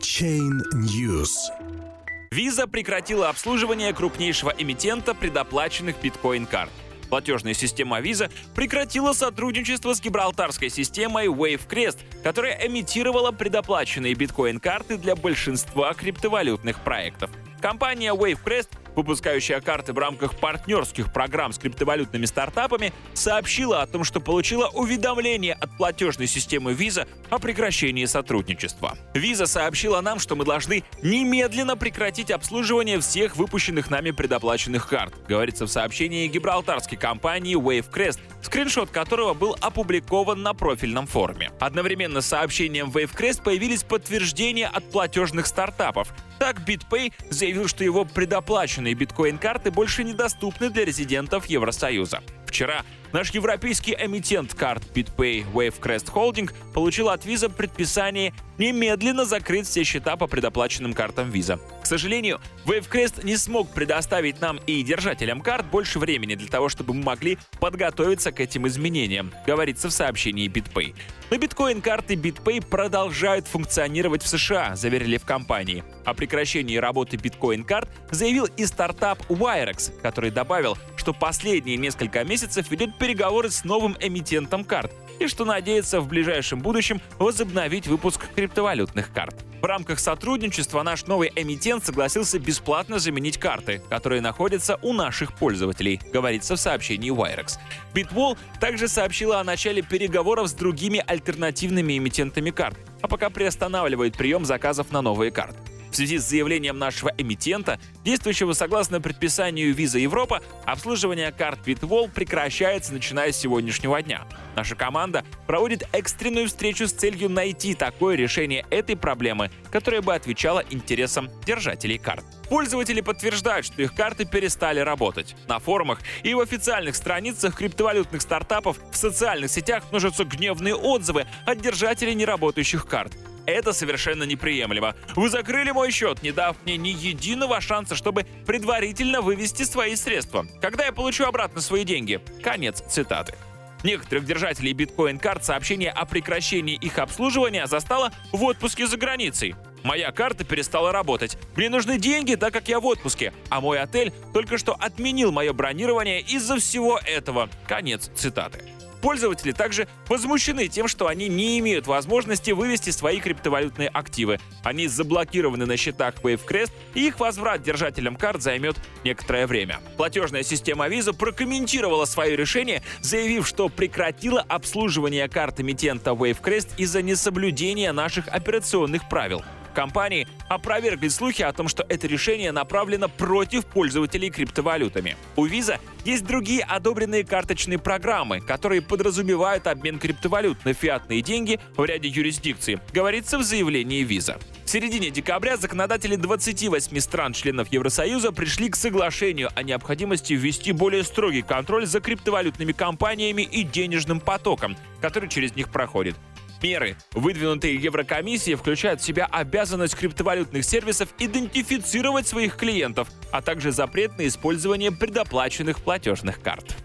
Chain News. Visa прекратила обслуживание крупнейшего эмитента предоплаченных биткоин-карт. Платежная система Visa прекратила сотрудничество с гибралтарской системой WaveCrest, которая эмитировала предоплаченные биткоин-карты для большинства криптовалютных проектов. Компания WaveCrest выпускающая карты в рамках партнерских программ с криптовалютными стартапами, сообщила о том, что получила уведомление от платежной системы Visa о прекращении сотрудничества. Visa сообщила нам, что мы должны немедленно прекратить обслуживание всех выпущенных нами предоплаченных карт, говорится в сообщении гибралтарской компании WaveCrest, скриншот которого был опубликован на профильном форуме. Одновременно с сообщением WaveCrest появились подтверждения от платежных стартапов. Так, BitPay заявил, что его предоплаченные биткоин-карты больше недоступны для резидентов Евросоюза. Вчера наш европейский эмитент карт BitPay Wavecrest Holding получил от Visa предписание немедленно закрыть все счета по предоплаченным картам Visa. К сожалению, Wavecrest не смог предоставить нам и держателям карт больше времени для того, чтобы мы могли подготовиться к этим изменениям, говорится в сообщении BitPay. Но биткоин-карты BitPay продолжают функционировать в США, заверили в компании. О прекращении работы биткоин-карт заявил и стартап Wirex, который добавил, что последние несколько месяцев ведет переговоры с новым эмитентом карт и что надеется в ближайшем будущем возобновить выпуск криптовалютных карт. В рамках сотрудничества наш новый эмитент согласился бесплатно заменить карты, которые находятся у наших пользователей, говорится в сообщении Wirex. Bitwall также сообщила о начале переговоров с другими альтернативными эмитентами карт, а пока приостанавливает прием заказов на новые карты. В связи с заявлением нашего эмитента, действующего согласно предписанию Visa Европа, обслуживание карт Bitwall прекращается начиная с сегодняшнего дня. Наша команда проводит экстренную встречу с целью найти такое решение этой проблемы, которое бы отвечало интересам держателей карт. Пользователи подтверждают, что их карты перестали работать. На форумах и в официальных страницах криптовалютных стартапов в социальных сетях множатся гневные отзывы от держателей неработающих карт. Это совершенно неприемлемо. Вы закрыли мой счет, не дав мне ни единого шанса, чтобы предварительно вывести свои средства. Когда я получу обратно свои деньги? Конец цитаты. Некоторых держателей биткоин-карт сообщение о прекращении их обслуживания застало в отпуске за границей. Моя карта перестала работать. Мне нужны деньги, так как я в отпуске. А мой отель только что отменил мое бронирование из-за всего этого. Конец цитаты. Пользователи также возмущены тем, что они не имеют возможности вывести свои криптовалютные активы. Они заблокированы на счетах WaveCrest, и их возврат держателям карт займет некоторое время. Платежная система Visa прокомментировала свое решение, заявив, что прекратила обслуживание карт эмитента WaveCrest из-за несоблюдения наших операционных правил компании опровергли слухи о том, что это решение направлено против пользователей криптовалютами. У Visa есть другие одобренные карточные программы, которые подразумевают обмен криптовалют на фиатные деньги в ряде юрисдикций, говорится в заявлении Visa. В середине декабря законодатели 28 стран-членов Евросоюза пришли к соглашению о необходимости ввести более строгий контроль за криптовалютными компаниями и денежным потоком, который через них проходит. Меры, выдвинутые Еврокомиссией, включают в себя обязанность криптовалютных сервисов идентифицировать своих клиентов, а также запрет на использование предоплаченных платежных карт.